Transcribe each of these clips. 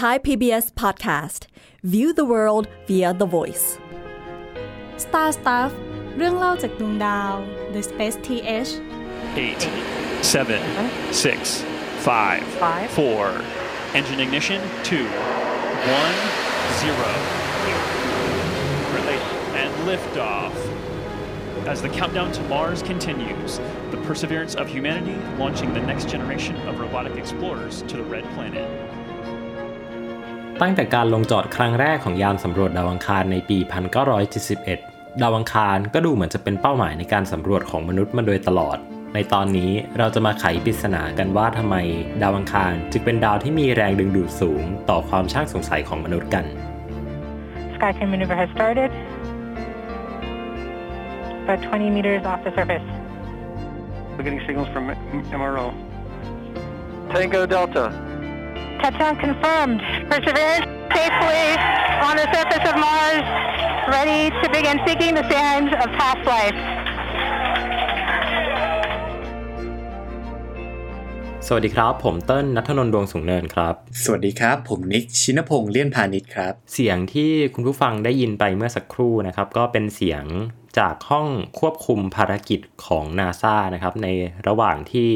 Thai PBS podcast. View the world via the voice. Star Stuff เรื่องเล่าจากดวงดาว The Space TH eight, seven, six, five, four. Engine ignition two, one, zero. Release and liftoff. As the countdown to Mars continues, the perseverance of humanity launching the next generation of robotic explorers to the red planet. ตั้งแต่การลงจอดครั้งแรกของยานสำรวจดาวอังคารในปี 1971 ดาวอังคารก็ดูเหมือนจะเป็นเป้าหมายในการสำรวจของมนุษย์มาโดยตลอด ในตอนนี้เราจะมาไขปริศนากันว่าทำไม ดาวอังคารจึงเป็นดาวที่มีแรงดึงดูดสูง ต่อความช่างสงสัยของมนุษย์กัน Skytrain maneuver has started. About 20 meters off the surface. We're getting signals from MRO. Tango Delta. Touchdown confirmed. Perseverance safely on the surface of Mars, ready to begin seeking the signs of past life. สวัสดีครับ ผมเติ้ลนัทนนท์ดวงสูงเนินครับ สวัสดีครับ ผมนิกชินพงษ์เลี่ยนพาณิชย์ครับ เสียงที่คุณผู้ฟังได้ยินไปเมื่อสักครู่นะครับ ก็เป็นเสียงจากห้องควบคุมภารกิจของ NASA นะครับ ในระหว่างที่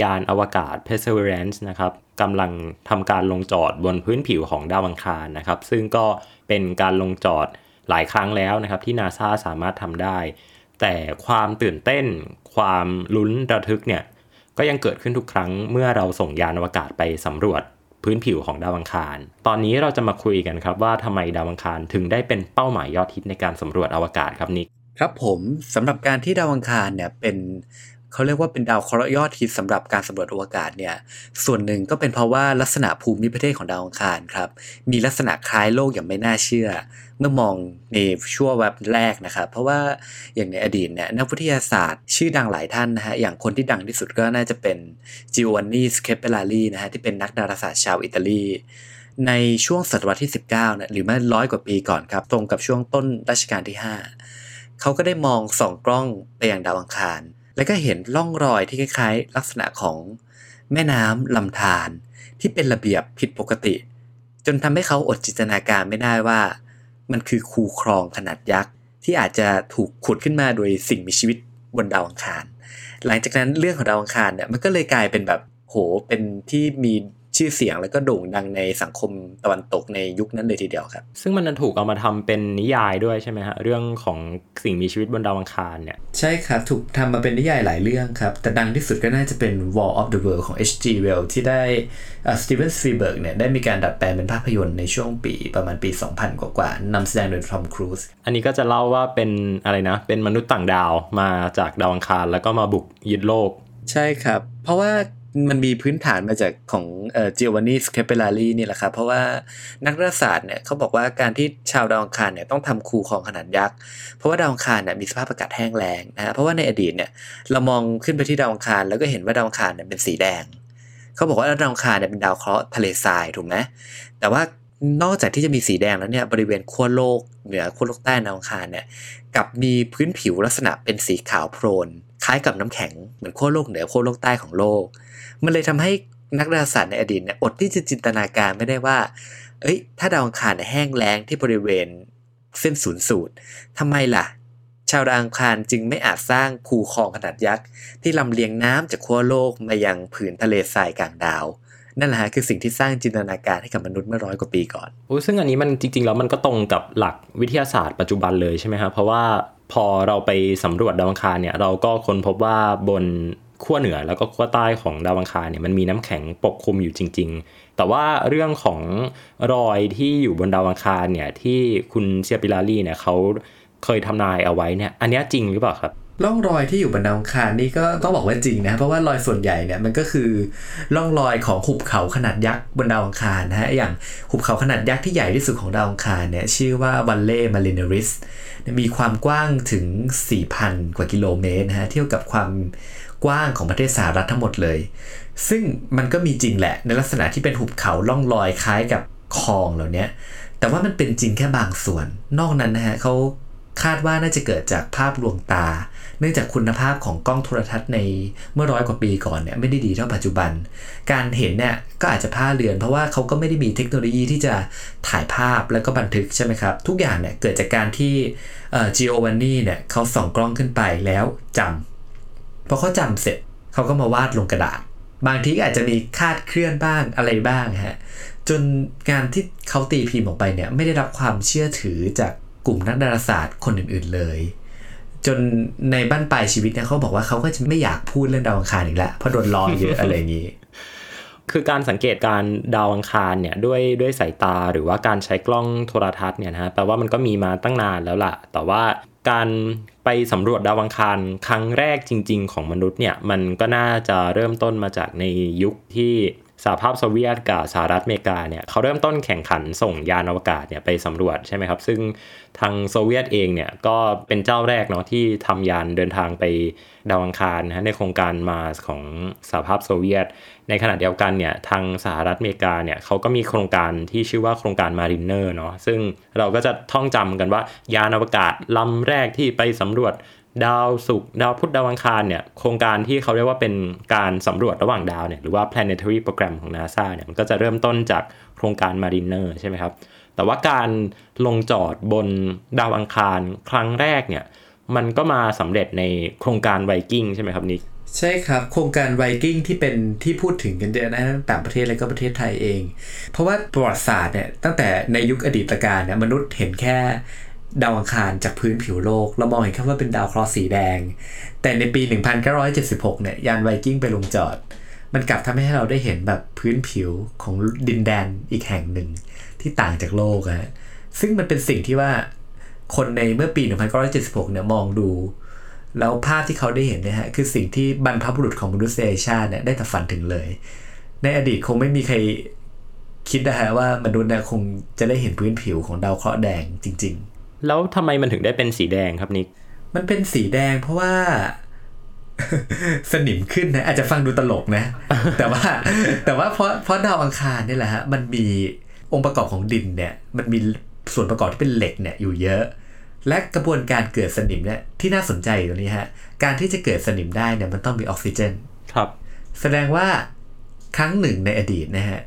ยานอวกาศ Perseverance นะครับ กำลังทำการลงจอดบนพื้นผิวของดาวอังคารนะครับ ซึ่งก็เป็นการลงจอดหลายครั้งแล้วนะครับ ที่ NASA สามารถทำได้ แต่ความตื่นเต้น ความลุ้นระทึกเนี่ยก็ยังเกิดขึ้นทุกครั้งเมื่อเราส่งยานอวกาศไปสำรวจพื้นผิวของดาวอังคาร ตอนนี้เราจะมาคุยกันครับว่าทำไมดาวอังคารถึงได้เป็นเป้าหมายยอดฮิตในการสำรวจอวกาศครับนิกครับผมสำหรับการที่ดาวอังคารเนี่ยเป็น เขาเรียกว่าเป็นดาวเคราะห์ยอดฮิตสำหรับการสำรวจอวกาศเนี่ย ส่วนหนึ่งก็เป็นเพราะว่าลักษณะภูมิประเทศของดาวอังคารครับ มีลักษณะคล้ายโลกอย่างไม่น่าเชื่อ เมื่อมองในชั่วแวบแรกนะครับ เพราะว่าอย่างในอดีตเนี่ยนักวิทยาศาสตร์ ชื่อดังหลายท่านนะฮะ อย่างคนที่ดังที่สุดก็น่าจะเป็นจิโอวานนีสเกียปาเรลลีนะฮะที่เป็นนักดาราศาสตร์ชาวอิตาลีในช่วงศตวรรษที่ 19เนี่ยหรือไม่ร้อยกว่าปีก่อนครับ ตรงกับช่วงต้นรัชกาลที่ 5 เขาก็ได้มองส่องกล้องไปยังดาวอังคาร แล้วก็เห็นร่องรอยที่คล้ายๆ ลักษณะของแม่น้ำลำธารที่เป็นระเบียบผิดปกติ จนทำให้เขาอดจินตนาการไม่ได้ว่า มันคือคูคลองขนาดยักษ์ ที่อาจจะถูกขุดขึ้นมาโดยสิ่งมีชีวิตบนดาวอังคาร หลังจากนั้นเรื่องของดาวอังคารเนี่ยมันก็เลยกลายเป็นแบบโหเป็นที่มี ชื่อเสียงแล้วก็โด่งดังในสังคมตะวันตกในยุคนั้นเลยทีเดียวครับ ซึ่งมันถูกเอามาทำเป็นนิยายด้วยใช่ไหมฮะเรื่องของสิ่งมีชีวิตบนดาวอังคารเนี่ยใช่ครับถูกทำมาเป็นนิยายหลายเรื่องครับ แต่ดังที่สุดก็น่าจะเป็น War of the World ของ H.G. Wells ที่ได้สตีเวนสปีเบิร์กเนี่ยได้มีการดัดแปลงเป็นภาพยนตร์ในช่วงปีประมาณปี 2000 กว่าๆนำแสดงโดยทอมครูซอันนี้ก็จะเล่าว่าเป็นอะไรนะ เป็นมนุษย์ต่างดาวมาจากดาวอังคารแล้วก็มาบุกยึดโลก ใช่ครับ เพราะว่า มันมีพื้นฐานมาจากของจิโอวานนีสเกียปาเรลลีนี่แหละครับ เพราะว่านักดาราศาสตร์เนี่ยเขาบอกว่าการที่ชาวดาวอังคารเนี่ยต้องทำคูคลองขนาดยักษ์ เพราะว่าดาวอังคารเนี่ยมีสภาพอากาศแห้งแล้งนะเพราะว่าในอดีตเนี่ยเรามองขึ้นไปที่ดาวอังคาร แล้วก็เห็นว่าดาวอังคารเนี่ยเป็นสีแดง เขาบอกว่าดาวอังคารเนี่ยเป็นดาวเคราะห์ทะเลทรายถูกไหมแต่ว่านอกจากที่จะมีสีแดงแล้วเนี่ยบริเวณขั้วโลกเหนือขั้วโลกใต้ดาวอังคารเนี่ยกับมีพื้นผิวลักษณะเป็นสีขาวโพลนคล้ายกับน้ำแข็งเหมือนขั้วโลกเหนือขั้วโลกใต้ของโลก มันเลยทำให้นักดาราศาสตร์ในอดีตเนี่ยอดที่จะจินตนาการไม่ได้ว่า เอ้ย ถ้าดาวอังคารแห้งแล้งที่บริเวณเส้นศูนย์สูตรทำไมล่ะ ชาวดาวอังคารจึงไม่อาจสร้างคูคลองขนาดยักษ์ที่ลำเลียงน้ำจากขั้วโลกมายังผืนทะเลทรายกลางดาว นั่นแหละฮะคือสิ่งที่สร้างจินตนาการให้กับมนุษย์เมื่อร้อยกว่าปีก่อนโอ้ซึ่งอันนี้มันจริงๆแล้วมันก็ตรงกับหลักวิทยาศาสตร์ปัจจุบันเลยใช่ไหมครับเพราะว่าพอเราไปสำรวจดาวอังคารเนี่ยเราก็ค้นพบว่าบน ขั้วเหนือแล้วก็ขั้วใต้ของดาวอังคารเนี่ยมันมีน้ำแข็งปกคลุมอยู่จริง ๆ แต่ว่าเรื่องของรอยที่อยู่บนดาวอังคารเนี่ยที่คุณเซียปิลารีเนี่ยเขาเคยทำนายเอาไว้เนี่ยอันนี้จริงหรือเปล่าครับร่องรอยที่อยู่บนดาวอังคารนี่ก็ต้องบอกว่าจริงนะเพราะว่ารอยส่วนใหญ่เนี่ยมันก็คือร่องรอยของหุบเขาขนาดยักษ์บนดาวอังคารนะฮะอย่างหุบเขาขนาดยักษ์ที่ใหญ่ที่สุดของดาวอังคารเนี่ยชื่อว่าวัลเล่มารินริสมีความกว้างถึง 4,000 กว่ากิโลเมตรนะฮะเทียบกับความ กว้างของประเทศสหรัฐทั้งหมดเลย ซึ่งมันก็มีจริงแหละในลักษณะที่เป็นหุบเขาล่องรอยคล้ายกับคลองเหล่านี้แต่ว่ามันเป็นจริงแค่บางส่วน นอกนั้นนะฮะเขาคาดว่าน่าจะเกิดจากภาพลวงตา เนื่องจากคุณภาพของกล้องโทรทัศน์ในเมื่อร้อยกว่าปีก่อนเนี่ยไม่ได้ดีเท่าปัจจุบัน การเห็นเนี่ยก็อาจจะพลาเลือน เพราะว่าเขาก็ไม่ได้มีเทคโนโลยีที่จะถ่ายภาพแล้วก็บันทึกใช่ไหมครับ ทุกอย่างเนี่ยเกิดจากการที่จิโอวานนี่เนี่ยเขาส่องกล้องขึ้นไปแล้วจำ พอเขาจำเสร็จเขาก็มาวาดลงกระดาษ บางทีอาจจะมีคาดเคลื่อนบ้างอะไรบ้างฮะจนงานที่เขาตีพิมพ์ออกไปเนี่ยไม่ได้รับความเชื่อถือจากกลุ่มนักดาราศาสตร์คนอื่นๆเลย จนในบ้านปลายชีวิตเนี่ยเขาบอกว่าเขาก็จะไม่อยากพูดเรื่องดาวอังคารอีกแล้วเพราะโดนล้อเยอะอะไรอย่างนี้คือการสังเกตการดาวอังคารเนี่ยด้วยด้วยสายตาหรือว่าการใช้กล้องโทรทัศน์เนี่ยนะฮะแปลว่ามันก็มีมาตั้งนานแล้วล่ะ แต่ว่าการ ไปสำรวจดาวอังคารครั้งแรกจริง ๆ ของมนุษย์เนี่ยมันก็น่าจะเริ่มต้นมาจากในยุคที่ สหภาพโซเวียตกับสหรัฐอเมริกาเนี่ยเขาเริ่มต้นแข่งขันส่งยานอวกาศเนี่ยไปสำรวจใช่ไหมครับ ซึ่งทางโซเวียตเองเนี่ยก็เป็นเจ้าแรกเนาะที่ทำยานเดินทางไปดาวอังคารนะในโครงการมาของสหภาพโซเวียต ในขณะเดียวกันเนี่ยทางสหรัฐอเมริกาเนี่ยเขาก็มีโครงการที่ชื่อว่าโครงการมารินเนอร์เนาะซึ่งเราก็จะท่องจำกันว่ายานอวกาศลำแรกที่ไปสำรวจ ดาวศุกร์ดาวพุธดาวอังคารเนี่ยโครงการที่เขาเรียกว่าเป็นการสำรวจระหว่างดาวเนี่ยหรือว่า planetary program ของ NASA เนี่ยมันก็จะเริ่มต้นจากโครงการ Mariner ใช่ไหมครับ แต่ว่าการลงจอดบนดาวอังคารครั้งแรกเนี่ยมันก็มาสำเร็จในโครงการไวกิ้งใช่ไหมครับนิกใช่ครับ โครงการไวกิ้งที่เป็นที่พูดถึงกันเยอะนะต่างประเทศและก็ประเทศไทยเอง เพราะว่าประวัติศาสตร์เนี่ยตั้งแต่ในยุคอดีตการเนี่ยมนุษย์เห็นแค่ ดาวอังคารจากพื้นผิวโลก เรามองเห็นแค่ว่าเป็นดาวเคราะห์สีแดง แต่ในปี 1976 เนี่ยยานไวกิ้งไปลงจอด มันกลับทำให้เราได้เห็นแบบพื้นผิวของดินแดนอีกแห่งหนึ่งที่ต่างจากโลกฮะซึ่งมันเป็นสิ่งที่ว่าคนในเมื่อปี 1976 เนี่ยมองดู แล้วภาพที่เขาได้เห็นเนี่ยฮะคือสิ่งที่บรรพบุรุษของมนุษยชาติเนี่ยได้แต่ฝันถึงเลย ในอดีตคงไม่มีใครคิดนะฮะว่ามนุษย์เนี่ยคงจะได้เห็นพื้นผิวของดาวเคราะห์แดงจริง ๆ แล้วทำไมมันถึงได้เป็นสีแดงครับนิก มันเป็นสีแดงเพราะว่า สนิมขึ้นนะ อาจจะฟังดูตลกนะ แต่ว่า แต่ว่าเพราะเพราะดาวอังคารนี่แหละฮะมันมีองค์ประกอบของดินเนี่ย มันมีส่วนประกอบที่เป็นเหล็กเนี่ยอยู่เยอะ และกระบวนการเกิดสนิมเนี่ยที่น่าสนใจตรงนี้ฮะการที่จะเกิดสนิมได้เนี่ยมันต้องมีออกซิเจน ครับ แสดงว่าครั้งหนึ่งในอดีตนะฮะ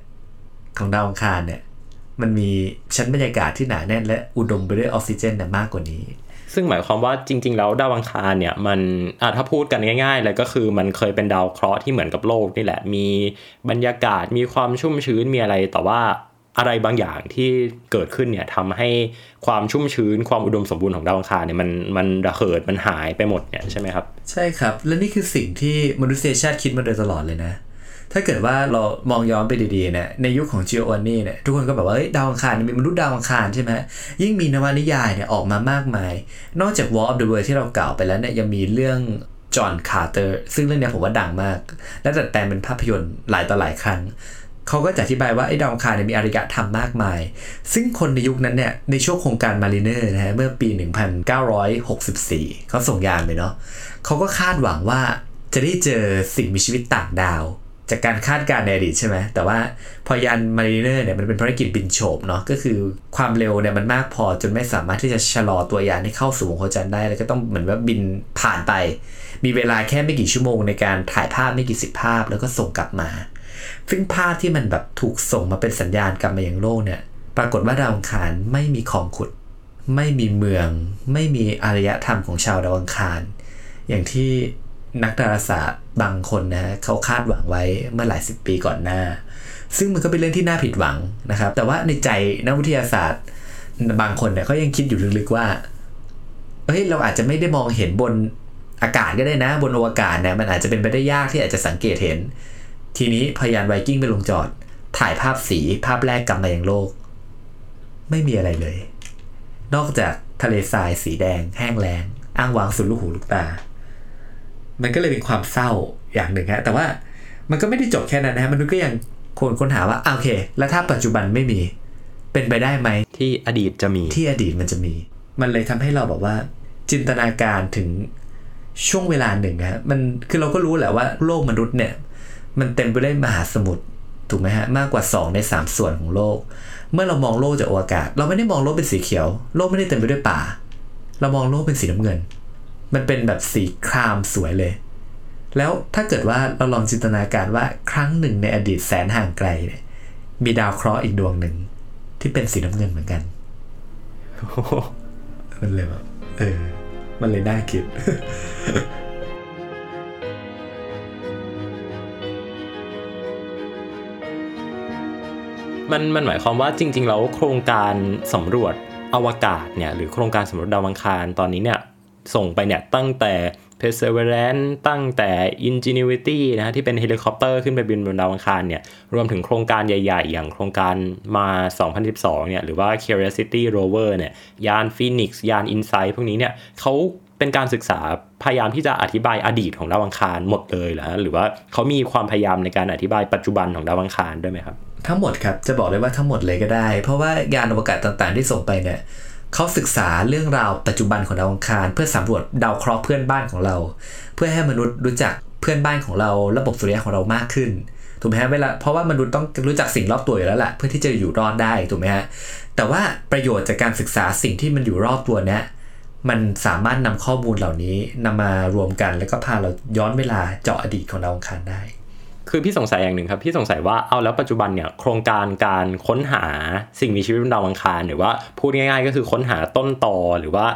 ของดาวอังคารเนี่ย มันมีชั้นบรรยากาศที่หนาแน่นและอุดมไปด้วยออกซิเจนเนี่ยมากกว่านี้ ซึ่งหมายความว่าจริง ๆ แล้วดาวอังคารเนี่ยมันอะถ้าพูดกันง่ายๆเลยก็คือมันเคยเป็นดาวเคราะห์ที่เหมือนกับโลกนี่แหละ มีบรรยากาศมีความชุ่มชื้นมีอะไรแต่ว่าอะไรบางอย่างที่เกิดขึ้นเนี่ยทำให้ความชุ่มชื้นความอุดมสมบูรณ์ของดาวอังคารเนี่ยมันมันระเหิดมันหายไปหมดเนี่ยใช่ไหมครับ ใช่ครับ และนี่คือสิ่งที่มนุษยชาติคิดมาโดยตลอดเลยนะ ถ้าเกิดว่าเรามองย้อนไปดีๆเนี่ยในยุคของจิโอนนี่เนี่ยทุกคนก็แบบว่าเฮ้ยดาวอังคารมีมนุษย์ดาวอังคารใช่ไหมยิ่งมีนวนิยายเนี่ยออกมามากมาย นอกจาก War of the World ที่เรากล่าวไปแล้วเนี่ยยังมีเรื่องจอห์นคาร์เตอร์ซึ่งเรื่องนี้ผมว่าดังมาก และดัดแปลงเป็นภาพยนตร์หลายต่อหลายครั้งเขาก็จะอธิบายว่าไอ้ดาวอังคารเนี่ยมีอารยธรรมมากมาย ซึ่งคนในยุคนั้นเนี่ยในช่วงโครงการมารีเนอร์นะฮะเมื่อปี 1964 เขาส่งยานไปเนาะเขาก็คาดหวังว่าจะได้เจอสิ่งมีชีวิตต่างดาว จากการคาดการณ์ในอดีตใช่ไหมแต่ว่าพอยานมารีเนอร์เนี่ยมันเป็นภารกิจบินโฉบเนาะก็คือความเร็วเนี่ยมันมากพอจนไม่สามารถที่จะชะลอตัวยานให้เข้าสู่วงโคจรได้ แล้วก็ต้องเหมือนว่าบินผ่านไป มีเวลาแค่ไม่กี่ชั่วโมงในการถ่ายภาพไม่กี่สิบภาพแล้วก็ส่งกลับมา ซึ่งภาพที่มันแบบถูกส่งมาเป็นสัญญาณกลับมายังโลกเนี่ย ปรากฏว่าดาวอังคารไม่มีคลองขุด ไม่มีเมือง ไม่มีอารยธรรมของชาวดาวอังคาร อย่างที่ นักดาราศาสตร์บางคนนะเขาคาดหวังไว้เมื่อหลายสิบปีก่อนหน้า ซึ่งมันก็เป็นเรื่องที่น่าผิดหวังนะครับ แต่ว่าในใจนักวิทยาศาสตร์ บางคนเนี่ยเขายังคิดอยู่ลึกๆว่าเฮ้ยเราอาจจะไม่ได้มองเห็นบนอากาศก็ได้นะ บนอวกาศเนี่ยมันอาจจะเป็นไปได้ยากที่อาจจะสังเกตเห็น ทีนี้พยานไวกิ้งไปลงจอด ถ่ายภาพสีภาพแรกกลับมายังโลก ไม่มีอะไรเลย นอกจากทะเลทรายสีแดงแห้งแล้งอ้างวางสุดลูกหูลูกตา มันก็เลยเป็นความเศร้าอย่างหนึ่งฮะแต่ว่ามันก็ไม่ได้จบแค่นั้นนะฮะมนุษย์ก็ยังคนค้นหาว่าอะโอเค แล้วถ้าปัจจุบันไม่มีเป็นไปได้ไหมที่อดีตจะมีที่อดีตมันจะมี มันเลยทำให้เราแบบว่า จินตนาการถึงช่วงเวลาหนึ่งฮะมันคือเราก็รู้แหละว่าโลกมนุษย์เนี่ย มันเต็มไปด้วยมหาสมุทรถูกไหมฮะมากกว่า 2 ใน 3 ส่วนของโลก เมื่อเรามองโลกจากอวกาศ เราไม่ได้มองโลกเป็นสีเขียว โลกไม่ได้เต็มไปด้วยป่า เรามองโลกเป็นสีน้ำเงิน มันเป็นแบบสีครามสวยเลย แล้วถ้าเกิดว่าเราลองจินตนาการว่าครั้งหนึ่งในอดีตแสนห่างไกลเนี่ยมีดาวเคราะห์อีกดวงหนึ่ง ที่เป็นสีน้ำเงินเหมือนกันมันเลยแบบเออ มันเลยน่าคิดมันมันหมายความว่าจริง ๆ แล้วโครงการสำรวจอวกาศเนี่ยหรือโครงการสำรวจดาวอังคารตอนนี้เนี่ย ส่งไปเนี่ยตั้งแต่ Perseverance ตั้งแต่ Ingenuity นะฮะที่เป็นเฮลิคอปเตอร์ขึ้นไปบินบนดาวอังคารเนี่ยรวมถึงโครงการใหญ่ๆ อย่างโครงการมา 2012 เนี่ยหรือว่า Curiosity Rover เนี่ยยาน Phoenix ยาน InSight พวกนี้เนี่ยเขาเป็นการศึกษาพยายามที่จะอธิบายอดีตของดาวอังคารหมดเลยเหรอหรือว่าเขามีความพยายามในการอธิบายปัจจุบันของดาวอังคารด้วยไหมครับ ทั้งหมดครับจะบอกเลยว่าทั้งหมดเลยก็ได้ เพราะว่ายานอวกาศต่างๆที่ส่งไปเนี่ย เขาศึกษาเรื่องราวปัจจุบันของดาวอังคาร เพื่อสำรวจดาวเคราะห์เพื่อนบ้านของเรา เพื่อให้มนุษย์รู้จักเพื่อนบ้านของเราระบบสุริยะของเรามากขึ้นถูกไหมฮะเวลาเพราะว่ามนุษย์ต้องรู้จักสิ่งรอบตัวอยู่แล้วแหละเพื่อที่จะอยู่รอดได้ถูกไหมฮะแต่ว่าประโยชน์จากการศึกษาสิ่งที่มันอยู่รอบตัวเนี้ยมันสามารถนำข้อมูลเหล่านี้นำมารวมกัน แล้วก็พาเราย้อนเวลาเจาะอดีตของดาวอังคารได้ คือพี่สงสัยอย่างหนึ่งครับ พี่สงสัยว่าเอาแล้วปัจจุบันเนี่ยโครงการการค้นหาสิ่งมีชีวิตบนดาวอังคาร หรือว่าพูดง่าย ๆ ก็คือค้นหาต้นตอหรือว่า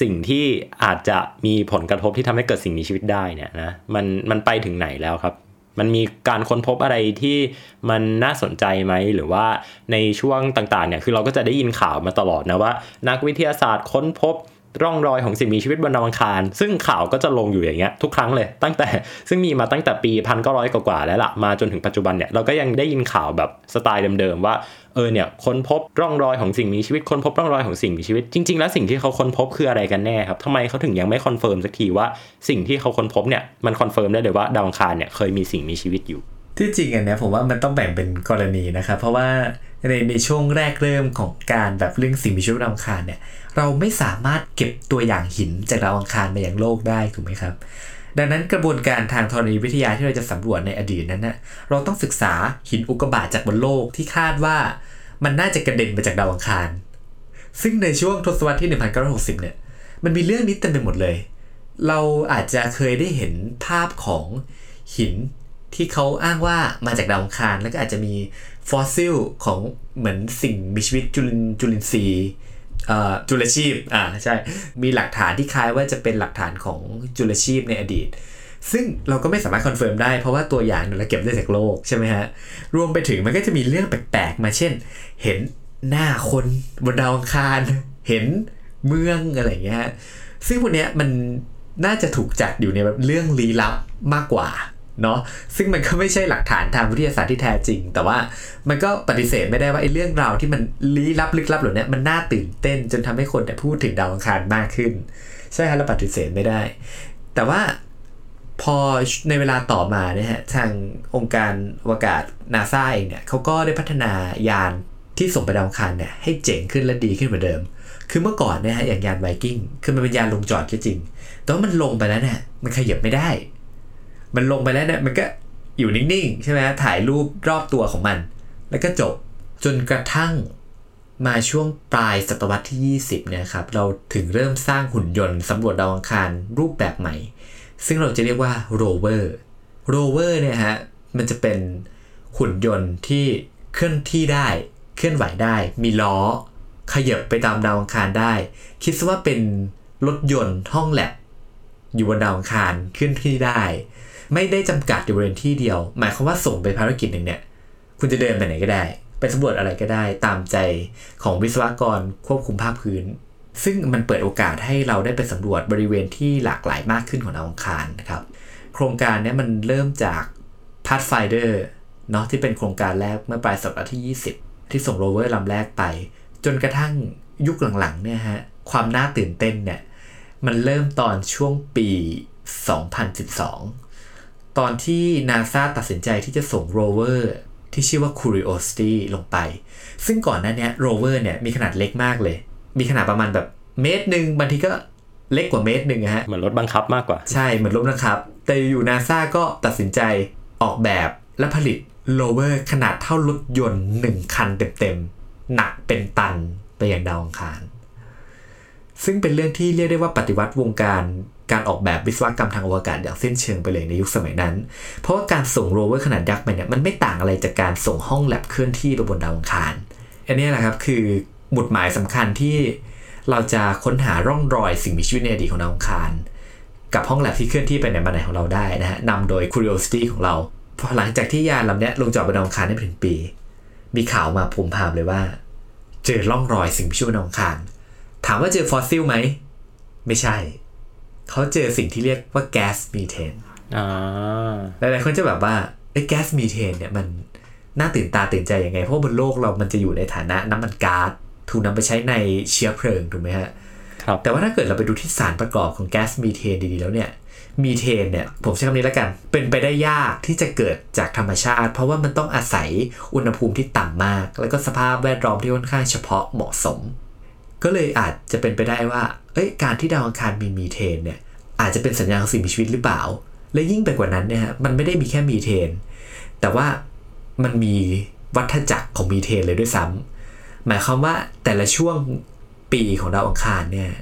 สิ่งที่อาจจะมีผลกระทบที่ทำให้เกิดสิ่งมีชีวิตได้เนี่ยนะมันมันไปถึงไหนแล้วครับ มันมีการค้นพบอะไรที่มันน่าสนใจไหมหรือว่าในช่วงต่างๆเนี่ยคือเราก็จะได้ยินข่าวมาตลอดนะว่า นักวิทยาศาสตร์ค้นพบ ร่องรอยของสิ่งมีชีวิตบนดาวอังคาร ซึ่งข่าวก็จะลงอยู่อย่างเงี้ยทุกครั้งเลย ตั้งแต่ซึ่งมีมาตั้งแต่ปีพันเก้าร้อยกว่าแล้วละมาจนถึงปัจจุบันเนี่ยเราก็ยังได้ยินข่าวแบบสไตล์เดิมๆว่าเออเนี่ยค้นพบร่องรอยของสิ่งมีชีวิตค้นพบร่องรอยของสิ่งมีชีวิตจริง ๆ แล้วสิ่งที่เขาค้นพบคืออะไรกันแน่ครับทำไมเขาถึงยังไม่ confirm สักทีว่าสิ่งที่เขาค้นพบเนี่ยมัน confirm ได้เลยว่าดาวอังคารเนี่ยเคยมีสิ่งมีชีวิตอยู่ ที่จริงอันเนี้ยผมว่ามันต้องแบ่งเป็นกรณีนะครับเพราะว่าในในช่วงแรกเริ่มของการแบบเรื่องสิ่งมีชีวิตดาวอังคารเนี่ย เราไม่สามารถเก็บตัวอย่างหินจากดาวอังคารมาอย่างโลกได้ถูกไหมครับ ดังนั้นกระบวนการทางธรณีวิทยาที่เราจะสำรวจในอดีตนั้นนะเราต้องศึกษาหินอุกกาบาตจากบนโลกที่คาดว่ามันน่าจะกระเด็นมาจากดาวอังคาร ซึ่งในช่วงทศวรรษที่ 1960 เนี่ย มันมีเรื่องนี้เต็มไปหมดเลย เราอาจจะเคยได้เห็นภาพของหินที่เขาอ้างว่ามาจากดาวอังคาร แล้วก็อาจจะมีฟอสซิลของเหมือนสิ่งมีชีวิตจุลินจุลินทรีย์ จุลชีพอ่าใช่มีหลักฐานที่คล้ายว่าจะเป็นหลักฐานของจุลชีพในอดีต ซึ่งเราก็ไม่สามารถ confirm ได้เพราะว่าตัวอย่างเราเก็บได้จากโลกใช่ไหมฮะ รวมไปถึงมันก็จะมีเรื่องแปลกๆ มาเช่น เห็นหน้าคนบนดาวอังคาร เห็นเมืองอะไรอย่างเงี้ยซึ่งพวกเนี้ยมันน่าจะถูกจัดอยู่ในแบบเรื่องลี้ลับมากกว่า เนาะซึ่งมันก็ไม่ใช่หลักฐานทางวิทยาศาสตร์ที่แท้จริง แต่ว่ามันก็ปฏิเสธไม่ได้ว่าไอ้เรื่องราวที่มันลี้ลับลึกลับเหล่านี้มันน่าตื่นเต้นจนทำให้คนแต่พูดถึงดาวอังคารมากขึ้น ใช่ครับเราปฏิเสธไม่ได้ แต่ว่าพอในเวลาต่อมาเนี่ยฮะทางองค์การอวกาศนาซาเองเนี่ยเขาก็ได้พัฒนายานที่ส่งไปดาวอังคารเนี่ยให้เจ๋งขึ้นและดีขึ้นกว่าเดิม คือเมื่อก่อนเนี่ยฮะอย่างยานไวกิ้งคือมันเป็นยานลงจอดก็จริง แต่ว่ามันลงไปแล้วเนี่ยมันขยับไม่ได้ มันลงไปแล้วเนี่ยมันก็อยู่นิ่งๆใช่ไหมถ่ายรูปรอบตัวของมัน แล้วก็จบจนกระทั่งมาช่วงปลายศตวรรษที่ 20เนี่ยครับเราถึงเริ่มสร้างหุ่นยนต์สำรวจดาวอังคารรูปแบบใหม่ ซึ่งเราจะเรียกว่าโรเวอร์โรเวอร์เนี่ยฮะมันจะเป็นหุ่นยนต์ที่เคลื่อนที่ได้เคลื่อนไหวได้ มีล้อ ขยับไปตามดาวอังคารได้ คิดซะว่าเป็นรถยนต์ห้องแลบอยู่บนดาวอังคารเคลื่อนที่ได้ ไม่ได้จำกัดอยู่บริเวณที่เดียว หมายความว่าส่งไปภารกิจหนึ่งเนี่ย คุณจะเดินไปไหนก็ได้ ไปสำรวจอะไรก็ได้ตามใจของวิศวกรควบคุมภาคพื้น ซึ่งมันเปิดโอกาสให้เราได้ไปสำรวจบริเวณที่หลากหลายมากขึ้นของดาวอังคารนะครับ โครงการนี้มันเริ่มจาก Pathfinder เนาะที่เป็นโครงการแรกเมื่อปลายศตวรรษที่ 20 ที่ส่งโรเวอร์ลำแรกไป จนกระทั่งยุคหลังๆเนี่ยฮะความน่าตื่นเต้นเนี่ยมันเริ่มตอนช่วงปี 2012 ตอนที่นาซาตัดสินใจที่จะส่งโรเวอร์ที่ชื่อว่า Curiosity ลงไป ซึ่งก่อนหน้านี้โรเวอร์เนี่ยมีขนาดเล็กมากเลย มีขนาดประมาณแบบเมตรหนึ่งบางทีก็เล็กกว่าเมตรหนึ่งอะฮะ เหมือนรถบังคับมากกว่า ใช่ เหมือนรถนะครับ แต่อยู่ๆนาซาก็ตัดสินใจออกแบบและผลิตโรเวอร์ขนาดเท่ารถยนต์1คันเต็มๆ หนักเป็นตันไปยังดาวอังคาร ซึ่งเป็นเรื่องที่เรียกได้ว่าปฏิวัติวงการ การออกแบบวิศวกรรมทางอวกาศอย่างสิ้นเชิงไปเลยในยุคสมัยนั้น เพราะว่าการส่งโรเวอร์ขนาดยักษ์ไปเนี่ยมันไม่ต่างอะไรจากการส่งห้องแลบเคลื่อนที่ไปบนดาวอังคาร อันนี้แหละครับคือหมุดหมายสำคัญที่เราจะค้นหาร่องรอยสิ่งมีชีวิตในอดีตของดาวอังคาร กับห้องแลบที่เคลื่อนที่ไปไหนมาไหนของเราได้นะฮะนำโดย Curiosity ของเราพอหลังจากที่ยานลำนี้ลงจอดบนดาวอังคารได้ถึงปี มีข่าวมาตูมตามเลยว่า เจอร่องรอยสิ่งมีชีวิตบนดาวอังคาร ถามว่าเจอฟอสซิลไหมไม่ใช่ เขาเจอสิ่งที่เรียกว่าแก๊สมีเทนอ่าหลายๆคนจะแบบว่าไอ้แก๊สมีเทนเนี่ยมันน่าตื่นตาตื่นใจยังไง เพราะบนโลกเรามันจะอยู่ในฐานะน้ำมันก๊าซถูกนำไปใช้ในเชื้อเพลิงถูกไหมฮะครับแต่ว่าถ้าเกิดเราไปดูที่สารประกอบของแก๊สมีเทนดีๆแล้วเนี่ยมีเทนเนี่ยผมใช้คำนี้แล้วกัน เป็นไปได้ยากที่จะเกิดจากธรรมชาติ เพราะว่ามันต้องอาศัยอุณหภูมิที่ต่ำมาก แล้วก็สภาพแวดล้อมที่ค่อนข้างเฉพาะเหมาะสม ก็เลยอาจจะเป็นไปได้ว่า เอ้ย การที่ดาวอังคารมีมีเทนเนี่ย อาจจะเป็นสัญญาณของสิ่งมีชีวิตหรือเปล่า และยิ่งไปกว่านั้นเนี่ยฮะ มันไม่ได้มีแค่มีเทน แต่ว่ามันมีวัฏจักรของมีเทนเลยด้วยซ้ำหมายความว่าแต่ละช่วงปีของดาวอังคารเนี่ย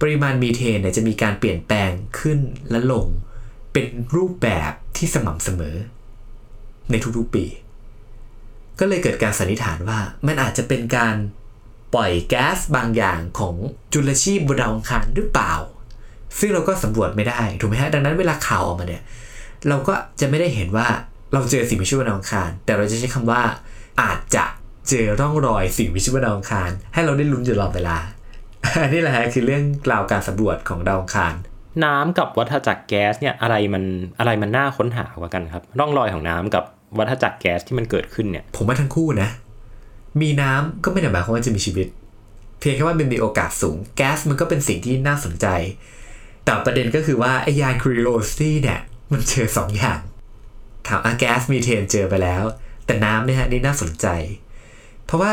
ปริมาณมีเทนเนี่ยจะมีการเปลี่ยนแปลงขึ้นและลง เป็นรูปแบบที่สม่ำเสมอ ในทุกๆปี ก็เลยเกิดการสันนิษฐานว่ามันอาจจะเป็นการ ปล่อยแก๊สบางอย่างของจุลชีพบนดาวอังคารหรือเปล่า ซึ่งเราก็สำรวจไม่ได้ถูกไหมฮะดังนั้นเวลาข่าวออกมาเนี่ยเราก็จะไม่ได้เห็นว่าเราเจอสิ่งมีชีวิตบนดาวอังคาร แต่เราจะใช้คำว่าอาจจะเจอร่องรอยสิ่งมีชีวิตบนดาวอังคาร ให้เราได้ลุ้นอยู่ตลอดเวลาอันนี้แหละฮะคือเรื่องราวการสำรวจของดาวอังคาร น้ำกับวัฏจักรแก๊สเนี่ยอะไรมันอะไรมันน่าค้นหากว่ากันครับ ร่องรอยของน้ำกับวัฏจักรแก๊สที่มันเกิดขึ้นเนี่ย ผมว่าทั้งคู่นะ มีน้ำก็ไม่ได้หมายความว่าจะมีชีวิต เพียงแค่ว่ามันมีโอกาสสูง แก๊สมันก็เป็นสิ่งที่น่าสนใจ แต่ประเด็นก็คือว่าไอ้ยาน Curiosity เนี่ยมันเจอสองอย่าง ถามอาแก๊สมีเทนเจอไปแล้ว แต่น้ำเนี่ยฮะนี่น่าสนใจ เพราะว่า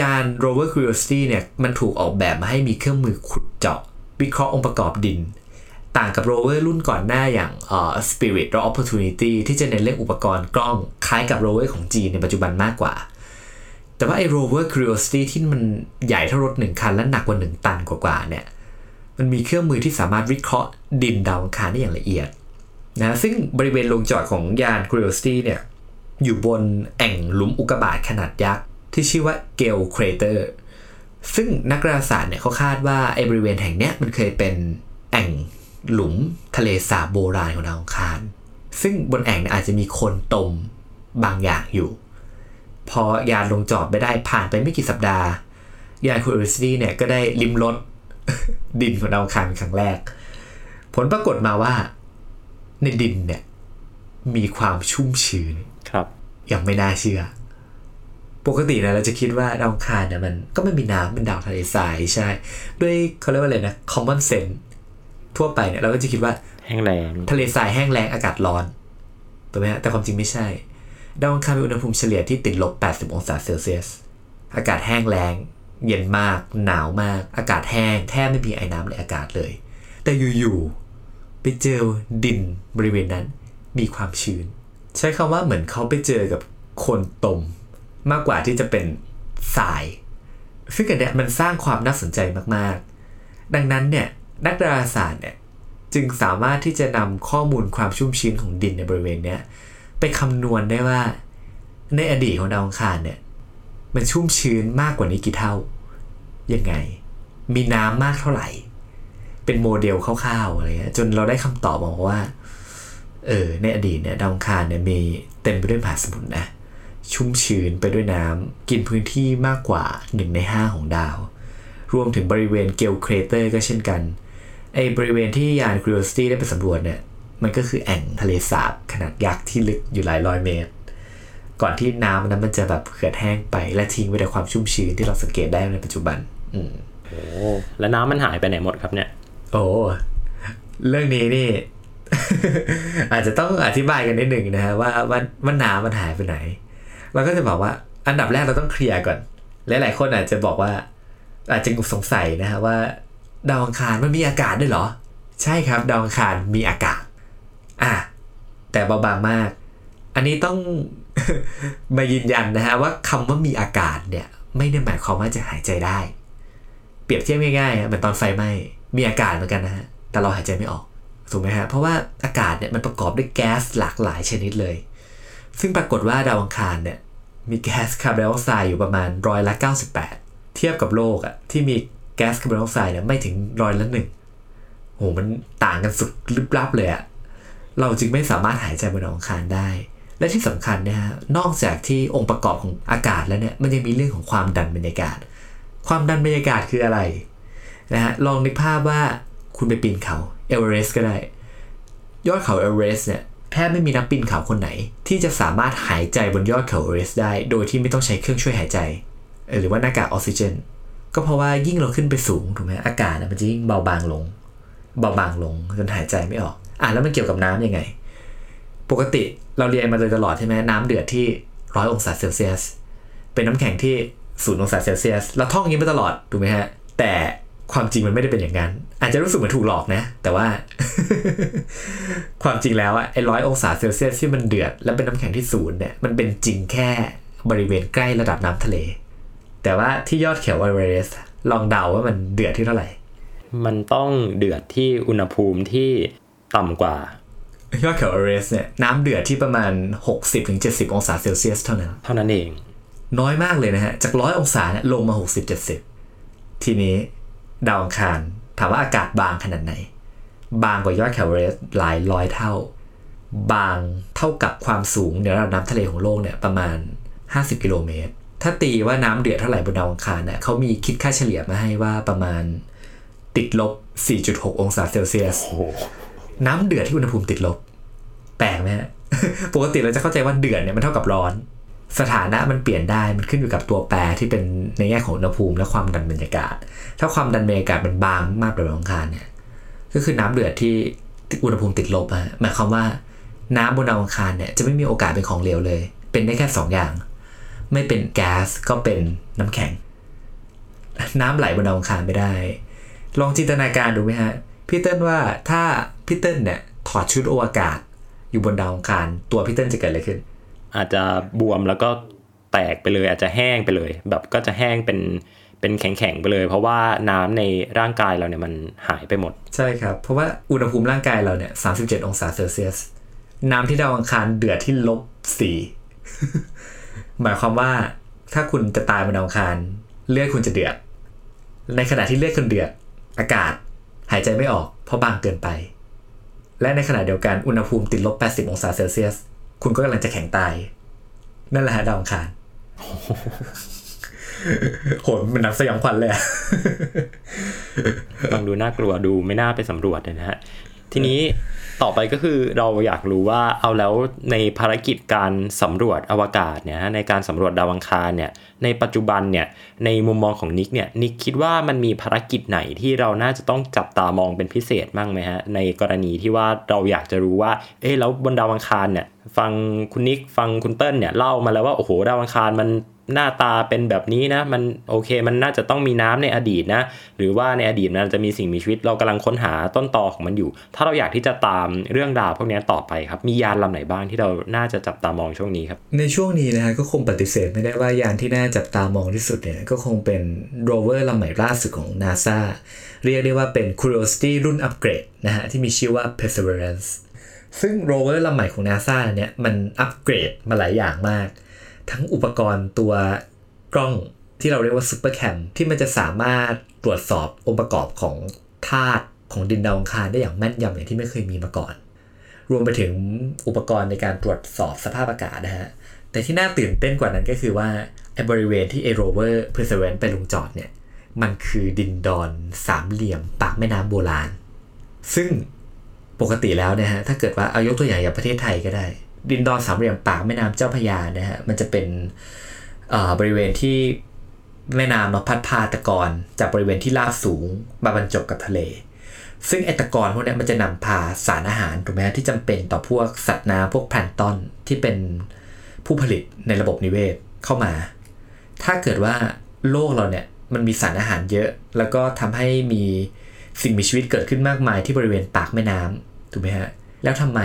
ยาน rover Curiosity เนี่ยมันถูกออกแบบมาให้มีเครื่องมือขุดเจาะ วิเคราะห์องค์ประกอบดิน ต่างกับ rover รุ่นก่อนหน้าอย่างเอ่อ Spirit และ Opportunity ที่จะเน้นเรื่องอุปกรณ์กล้องคล้ายกับ rover ของจีนในปัจจุบันมากกว่า แต่ว่าไอ้ rover Curiosity ที่มันใหญ่เท่ารถหนึ่งคันและหนักกว่า1ตันกว่าๆเนี่ยมันมีเครื่องมือที่สามารถวิเคราะห์ดินดาวอังคารได้อย่างละเอียดนะซึ่งบริเวณลงจอดของยาน Curiosity เนี่ยอยู่บนแอ่งหลุมอุกกาบาตขนาดยักษ์ที่ชื่อว่าเกลเครเตอร์ซึ่งนักดาราศาสตร์เนี่ยเขาคาดว่าไอ้บริเวณแห่งเนี้ยมันเคยเป็นแอ่งหลุมทะเลสาบโบราณของดาวอังคาร ซึ่งบนแอ่งนี่อาจจะมีโคนตมบางอย่างอยู่ พอยานลงจอดไปได้ผ่านไปไม่กี่สัปดาห์ ยาน Curiosity เนี่ยก็ได้ลิมรสดินของดาวอังคารเป็นครั้งแรก ผลปรากฏมาว่า ในดินเนี่ย มีความชุ่มชื้นครับอย่างไม่น่าเชื่อ ปกตินะเราจะคิดว่าดาวอังคารเนี่ยมันก็ไม่มีน้ำเป็นดาวทะเลทรายใช่ ด้วยเขาเรียกว่าอะไรนะ common sense ทั่วไปเนี่ยเราก็จะคิดว่าแห้งแล้งทะเลทรายแห้งแล้งอากาศร้อนถูกไหมฮะแต่ความจริงไม่ใช่ ดาวอังคารมีอุณหภูมิเฉลี่ยที่ติดลบ 80 องศาเซลเซียส อากาศแห้งแล้ง เย็นมาก หนาวมาก อากาศแห้ง แทบไม่มีไอ้น้ำในอากาศเลย แต่อยู่ๆ ไปเจอดินบริเวณนั้นมีความชื้น ใช้คำว่าเหมือนเขาไปเจอกับคนตม มากกว่าที่จะเป็นทราย ซึ่งอันเนี้ยมันสร้างความน่าสนใจมากๆ ดังนั้นเนี่ยนักดาราศาสตร์เนี่ยจึงสามารถที่จะนำข้อมูลความชุ่มชื้นของดินในบริเวณเนี้ย ไปคำนวณได้ว่า ในอดีตของดาวอังคารเนี่ย มันชุ่มชื้นมากกว่านี้กี่เท่า ยังไง มีน้ำมากเท่าไหร่ เป็นโมเดลคร่าวๆอะไรเงี้ยจนเราได้คำตอบมาว่า เออ ในอดีตเนี่ยดาวอังคารเนี่ยมีเต็มไปด้วยมหาสมุทรนะ ชุ่มชื้นไปด้วยน้ำกินพื้นที่มากกว่า 1 ใน 5 ของดาว รวมถึงบริเวณเกลเครเตอร์ก็เช่นกันไอบริเวณที่ยาน Curiosity ได้ไปสำรวจเนี่ย มันก็คือแอ่งทะเลสาบขนาดยักษ์ที่ลึกอยู่หลายร้อยเมตร ก่อนที่น้ำนั้นมันจะแบบเขือดแห้งไป และทิ้งไว้แต่ความชุ่มชื้นที่เราสังเกตได้ในปัจจุบัน อืมโอ้แล้วน้ำมันหายไปไหนหมดครับเนี่ย โอ้เรื่องนี้นี่ อาจจะต้องอธิบายกันนิดหนึ่งนะฮะว่าว่าว่าน้ำมันหายไปไหน เราก็จะบอกว่าอันดับแรกเราต้องเคลียร์ก่อนหลายๆคนอาจจะบอกว่า อาจจะสงสัยนะฮะว่า ดาวอังคารมันมีอากาศด้วยเหรอ ใช่ครับ ดาวอังคารมีอากาศ อะแต่เบาบางมาก อันนี้ต้องมายืนยันนะฮะว่าคำว่ามีอากาศเนี่ยไม่ได้หมายความว่าจะหายใจได้ เปรียบเทียบง่ายๆเหมือนตอนไฟไหม้มีอากาศเหมือนกันนะฮะแต่เราหายใจไม่ออกถูกไหมฮะเพราะว่าอากาศเนี่ยมันประกอบด้วยแก๊สหลากหลายชนิดเลย ซึ่งปรากฏว่าดาวอังคารเนี่ยมีแก๊สคาร์บอนไดออกไซด์อยู่ประมาณร้อยละ 98 เทียบกับโลกอะที่มีแก๊สคาร์บอนไดออกไซด์เนี่ยไม่ถึงร้อยละหนึ่งโหมันต่างกันสุดลึกลับเลยอะ เราจึงไม่สามารถหายใจบนดาวอังคารได้ และที่สำคัญนะฮะนอกจากที่องค์ประกอบของอากาศแล้วเนี่ยมันยังมีเรื่องของความดันบรรยากาศ ความดันบรรยากาศคืออะไรนะฮะลองนึกภาพว่าคุณไปปีนเขาเอเวอเรสต์ก็ได้ ยอดเขาเอเวอเรสต์เนี่ยแทบไม่มีนักปีนเขาคนไหน ที่จะสามารถหายใจบนยอดเขาเอเวอเรสต์ได้ โดยที่ไม่ต้องใช้เครื่องช่วยหายใจ หรือว่าหน้ากากออกซิเจน ก็เพราะว่ายิ่งเราขึ้นไปสูงถูกไหมอากาศมันจะยิ่งเบาบางลง เบาบางลงจนหายใจไม่ออก อะแล้วมันเกี่ยวกับน้ำยังไง ปกติเราเรียนมาโดยตลอดใช่ไหมน้ำเดือดที่ร้อยองศาเซลเซียส เป็นน้ำแข็งที่ศูนย์องศาเซลเซียสเราท่องอย่างนี้มาตลอดถูกไหมฮะ แต่ความจริงมันไม่ได้เป็นอย่างนั้น อาจจะรู้สึกเหมือนถูกหลอกนะ แต่ว่า ความจริงแล้วอะไอ้ร้อยองศาเซลเซียสที่มันเดือด แล้วเป็นน้ำแข็งที่ศูนย์เนี่ยมันเป็นจริงแค่บริเวณใกล้ระดับน้ำทะเล แต่ว่าที่ยอดเขาเอเวอเรสต์ลองเดาว่ามันเดือดที่เท่าไหร่ มันต้องเดือดที่อุณหภูมิที่ ต่ำกว่ายอดเขาเอเวอเรสต์เนี่ยน้ำเดือดที่ประมาณ 60-70 องศาเซลเซียสเท่านั้น เท่านั้นเอง น้อยมากเลยนะฮะ จากร้อยองศาเนี่ยลงมา 60-70 ทีนี้ดาวอังคารถามว่าอากาศบางขนาดไหน บางกว่ายอดเขาเอเวอเรสต์หลายร้อยเท่า บางเท่ากับความสูงเหนือระดับน้ำทะเลของโลกเนี่ยประมาณ 50 กิโลเมตร ถ้าตีว่าน้ำเดือดเท่าไหร่บนดาวอังคารเนี่ยเขามีคิดค่าเฉลี่ยมาให้ว่าประมาณติดลบ 4.6 องศาเซลเซียส น้ำเดือดที่อุณหภูมิติดลบ แปลกไหมฮะปกติเราจะเข้าใจว่าเดือดเนี่ยมันเท่ากับร้อน สถานะมันเปลี่ยนได้มันขึ้นอยู่กับตัวแปรที่เป็นในแง่ของอุณหภูมิและความดันบรรยากาศ ถ้าความดันบรรยากาศมันบางมากกว่าดาวอังคารเนี่ยก็คือน้ำเดือดที่อุณหภูมิติดลบอะหมายความว่าน้ำบนดาวอังคารเนี่ยจะไม่มีโอกาสเป็นของเหลวเลย เป็นได้แค่สองอย่าง ไม่เป็นแก๊สก็เป็นน้ำแข็ง น้ำไหลบนดาวอังคารไม่ได้ ลองจินตนาการดูไหมฮะ พี่เติ้ลว่าถ้าพี่เติ้ลเนี่ยถอดชุดอวกาศ อยู่บนดาวอังคารตัวพี่เติ้ลจะเกิดอะไรขึ้น อาจจะบวมแล้วก็แตกไปเลย อาจจะแห้งไปเลย แบบก็จะแห้งเป็นเป็นแข็งๆไปเลย เพราะว่าน้ำในร่างกายเราเนี่ยมันหายไปหมด ใช่ครับ เพราะว่าอุณหภูมิร่างกายเราเนี่ย37องศาเซลเซียสน้ำที่ดาวอังคารเดือดที่ลบสี่หมายความว่าถ้าคุณจะตายบนดาวอังคารเลือดคุณจะเดือด ในขณะที่เลือดคุณเดือด อากาศ หายใจไม่ออกเพราะบางเกินไป และในขณะเดียวกันอุณหภูมิติดลบ 80 องศาเซลเซียส คุณก็กำลังจะแข็งตาย นั่นแหละฮะดาวอังคารโหมันหนักสยองขวัญเลยอะฟังดูน่ากลัวดูไม่น่าไปสำรวจเลยนะฮะ ทีนี้ต่อไปก็คือเราอยากรู้ว่าเอาแล้วในภารกิจการสำรวจอวกาศเนี่ยในการสำรวจดาวอังคารเนี่ยในปัจจุบันเนี่ยในมุมมองของนิกเนี่ยนิกคิดว่ามันมีภารกิจไหนที่เราน่าจะต้องจับตามองเป็นพิเศษบ้างไหมฮะในกรณีที่ว่าเราอยากจะรู้ว่าเอ๊ะแล้วบนดาวอังคารเนี่ยฟังคุณนิกฟังคุณเติ้ลเนี่ยเล่ามาแล้วว่าโอ้โหดาวอังคารมัน หน้าตาเป็นแบบนี้นะ มันโอเค มันน่าจะต้องมีน้ำในอดีตนะ หรือว่าในอดีตมันจะมีสิ่งมีชีวิตเรากำลังค้นหาต้นตอของมันอยู่ ถ้าเราอยากที่จะตามเรื่องราวพวกนี้ต่อไปครับ มียานลำไหนบ้างที่เราน่าจะจับตามองช่วงนี้ครับ ในช่วงนี้นะฮะก็คงปฏิเสธไม่ได้ว่ายานที่น่าจับตามองที่สุดเนี่ยก็คงเป็นโรเวอร์ลำใหม่ล่าสุดของ NASA เรียกได้ว่าเป็น Curiosity รุ่นอัปเกรดนะฮะที่มีชื่อว่า Perseverance ซึ่งโรเวอร์ลำใหม่ของ NASA เนี่ยมันอัปเกรดมาหลายอย่างมาก ทั้งอุปกรณ์ตัวกล้องที่เราเรียกว่า Super Cam ที่มันจะสามารถตรวจสอบองค์ประกอบของธาตุของดินดาวอังคารได้อย่างแม่นยำอย่างที่ไม่เคยมีมาก่อน รวมไปถึงอุปกรณ์ในการตรวจสอบสภาพอากาศนะฮะแต่ที่น่าตื่นเต้นกว่านั้นก็คือว่าไอ้บริเวณที่เอโรเวอร์ Perseverance ไปลงจอดเนี่ยมันคือดินดอนสามเหลี่ยม ปากแม่น้ำโบราณ ซึ่งปกติแล้วนะฮะถ้าเกิดว่าเอายกตัวอย่างอย่างประเทศไทยก็ได้ ดินดอนสามเหลี่ยมปากแม่น้ำเจ้าพระยานะฮะมันจะเป็นเอ่อบริเวณที่แม่น้ำเนาะพัดพาตะกอนจากบริเวณที่ราบสูงมาบรรจบกับทะเล ซึ่งไอ้ตะกอนพวกนี้มันจะนำพาสารอาหารถูกไหมฮะที่จำเป็นต่อพวกสัตว์น้ำพวกแพลงก์ตอนที่เป็นผู้ผลิตในระบบนิเวศเข้ามา ถ้าเกิดว่าโลกเราเนี่ยมันมีสารอาหารเยอะ แล้วก็ทำให้มีสิ่งมีชีวิตเกิดขึ้นมากมายที่บริเวณปากแม่น้ำถูกไหมฮะแล้วทำไม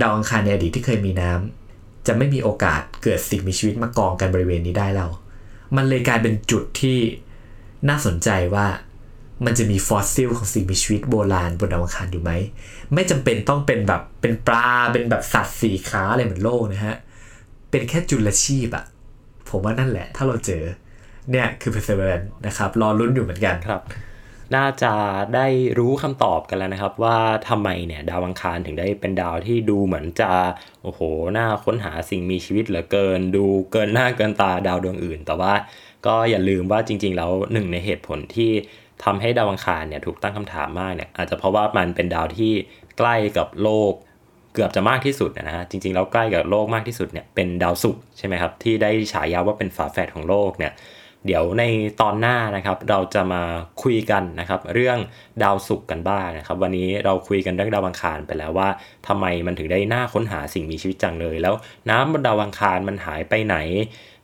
ดาวอังคารในอดีตที่เคยมีน้ำจะไม่มีโอกาสเกิดสิ่งมีชีวิตมากองกันบริเวณนี้ได้เรา มันเลยกลายเป็นจุดที่น่าสนใจว่ามันจะมีฟอสซิลของสิ่งมีชีวิตโบราณบนดาวอังคารอยู่ไหม ไม่จำเป็นต้องเป็นแบบเป็นปลาเป็นแบบสัตว์สีขาอะไรเหมือนโลกนะฮะ เป็นแค่จุลชีพอะผมว่านั่นแหละ ถ้าเราเจอเนี่ยคือ perseverance นะครับ รอลุ้นอยู่เหมือนกันครับ น่าจะได้รู้คำตอบกันแล้วนะครับ ว่าทำไมเนี่ยดาวอังคารถึงได้เป็นดาวที่ดูเหมือนจะโอ้โหน่าค้นหาสิ่งมีชีวิตเหลือเกิน ดูเกินหน้าเกินตาดาวดวงอื่น แต่ว่าก็อย่าลืมว่าจริง ๆ แล้วหนึ่งในเหตุผลที่ทำให้ดาวอังคารเนี่ยถูกตั้งคำถามมากเนี่ยอาจจะเพราะว่ามันเป็นดาวที่ใกล้กับโลกเกือบจะมากที่สุดนะฮะจริงๆแล้วใกล้กับโลกมากที่สุดเนี่ยเป็นดาวศุกร์ใช่ไหมครับที่ได้ฉายาว่าเป็นฝาแฝดของโลกเนี่ย เดี๋ยวในตอนหน้านะครับเราจะมาคุยกันนะครับเรื่องดาวศุกร์กันบ้างนะครับ วันนี้เราคุยกันเรื่องดาวอังคารไปแล้วว่าทำไมมันถึงได้น่าค้นหาสิ่งมีชีวิตจังเลย แล้วน้ำบนดาวอังคารมันหายไปไหน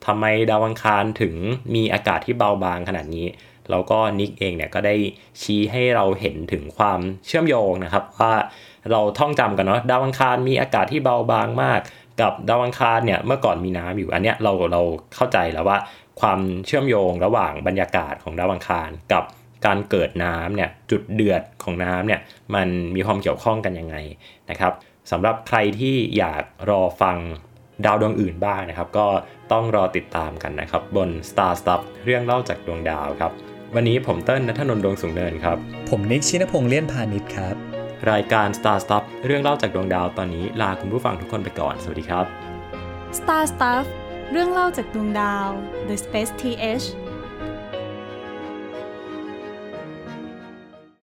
ทำไมดาวอังคารถึงมีอากาศที่เบาบางขนาดนี้แล้วก็นิกเองเนี่ยก็ได้ชี้ให้เราเห็นถึงความเชื่อมโยงนะครับว่าเราท่องจำกันเนาะดาวอังคารมีอากาศที่เบาบางมาก กับดาวอังคารเนี่ยเมื่อก่อนมีน้ำอยู่อันเนี้ยเราเราเข้าใจแล้วว่า ความเชื่อมโยงระหว่างบรรยากาศของดาวอังคาร กับการเกิดน้ำเนี่ยจุดเดือดของน้ำเนี่ยมันมีความเกี่ยวข้องกันยังไงนะครับสำหรับใครที่อยากรอฟังดาวดวงอื่นบ้างนะครับ ก็ต้องรอติดตามกันนะครับ บน Star Stuff เรื่องเล่าจากดวงดาวครับ วันนี้ผมเติ้ลนัทนนท์ดวงสูงเนินครับ ผมนิกชินพงษ์เลี่ยนพาณิชย์ครับ รายการ Star Stuff เรื่องเล่าจากดวงดาวตอนนี้ลาคุณผู้ฟังทุกคนไปก่อน สวัสดีครับ Star Stuff เรื่องเล่าจากดวงดาว The Space TH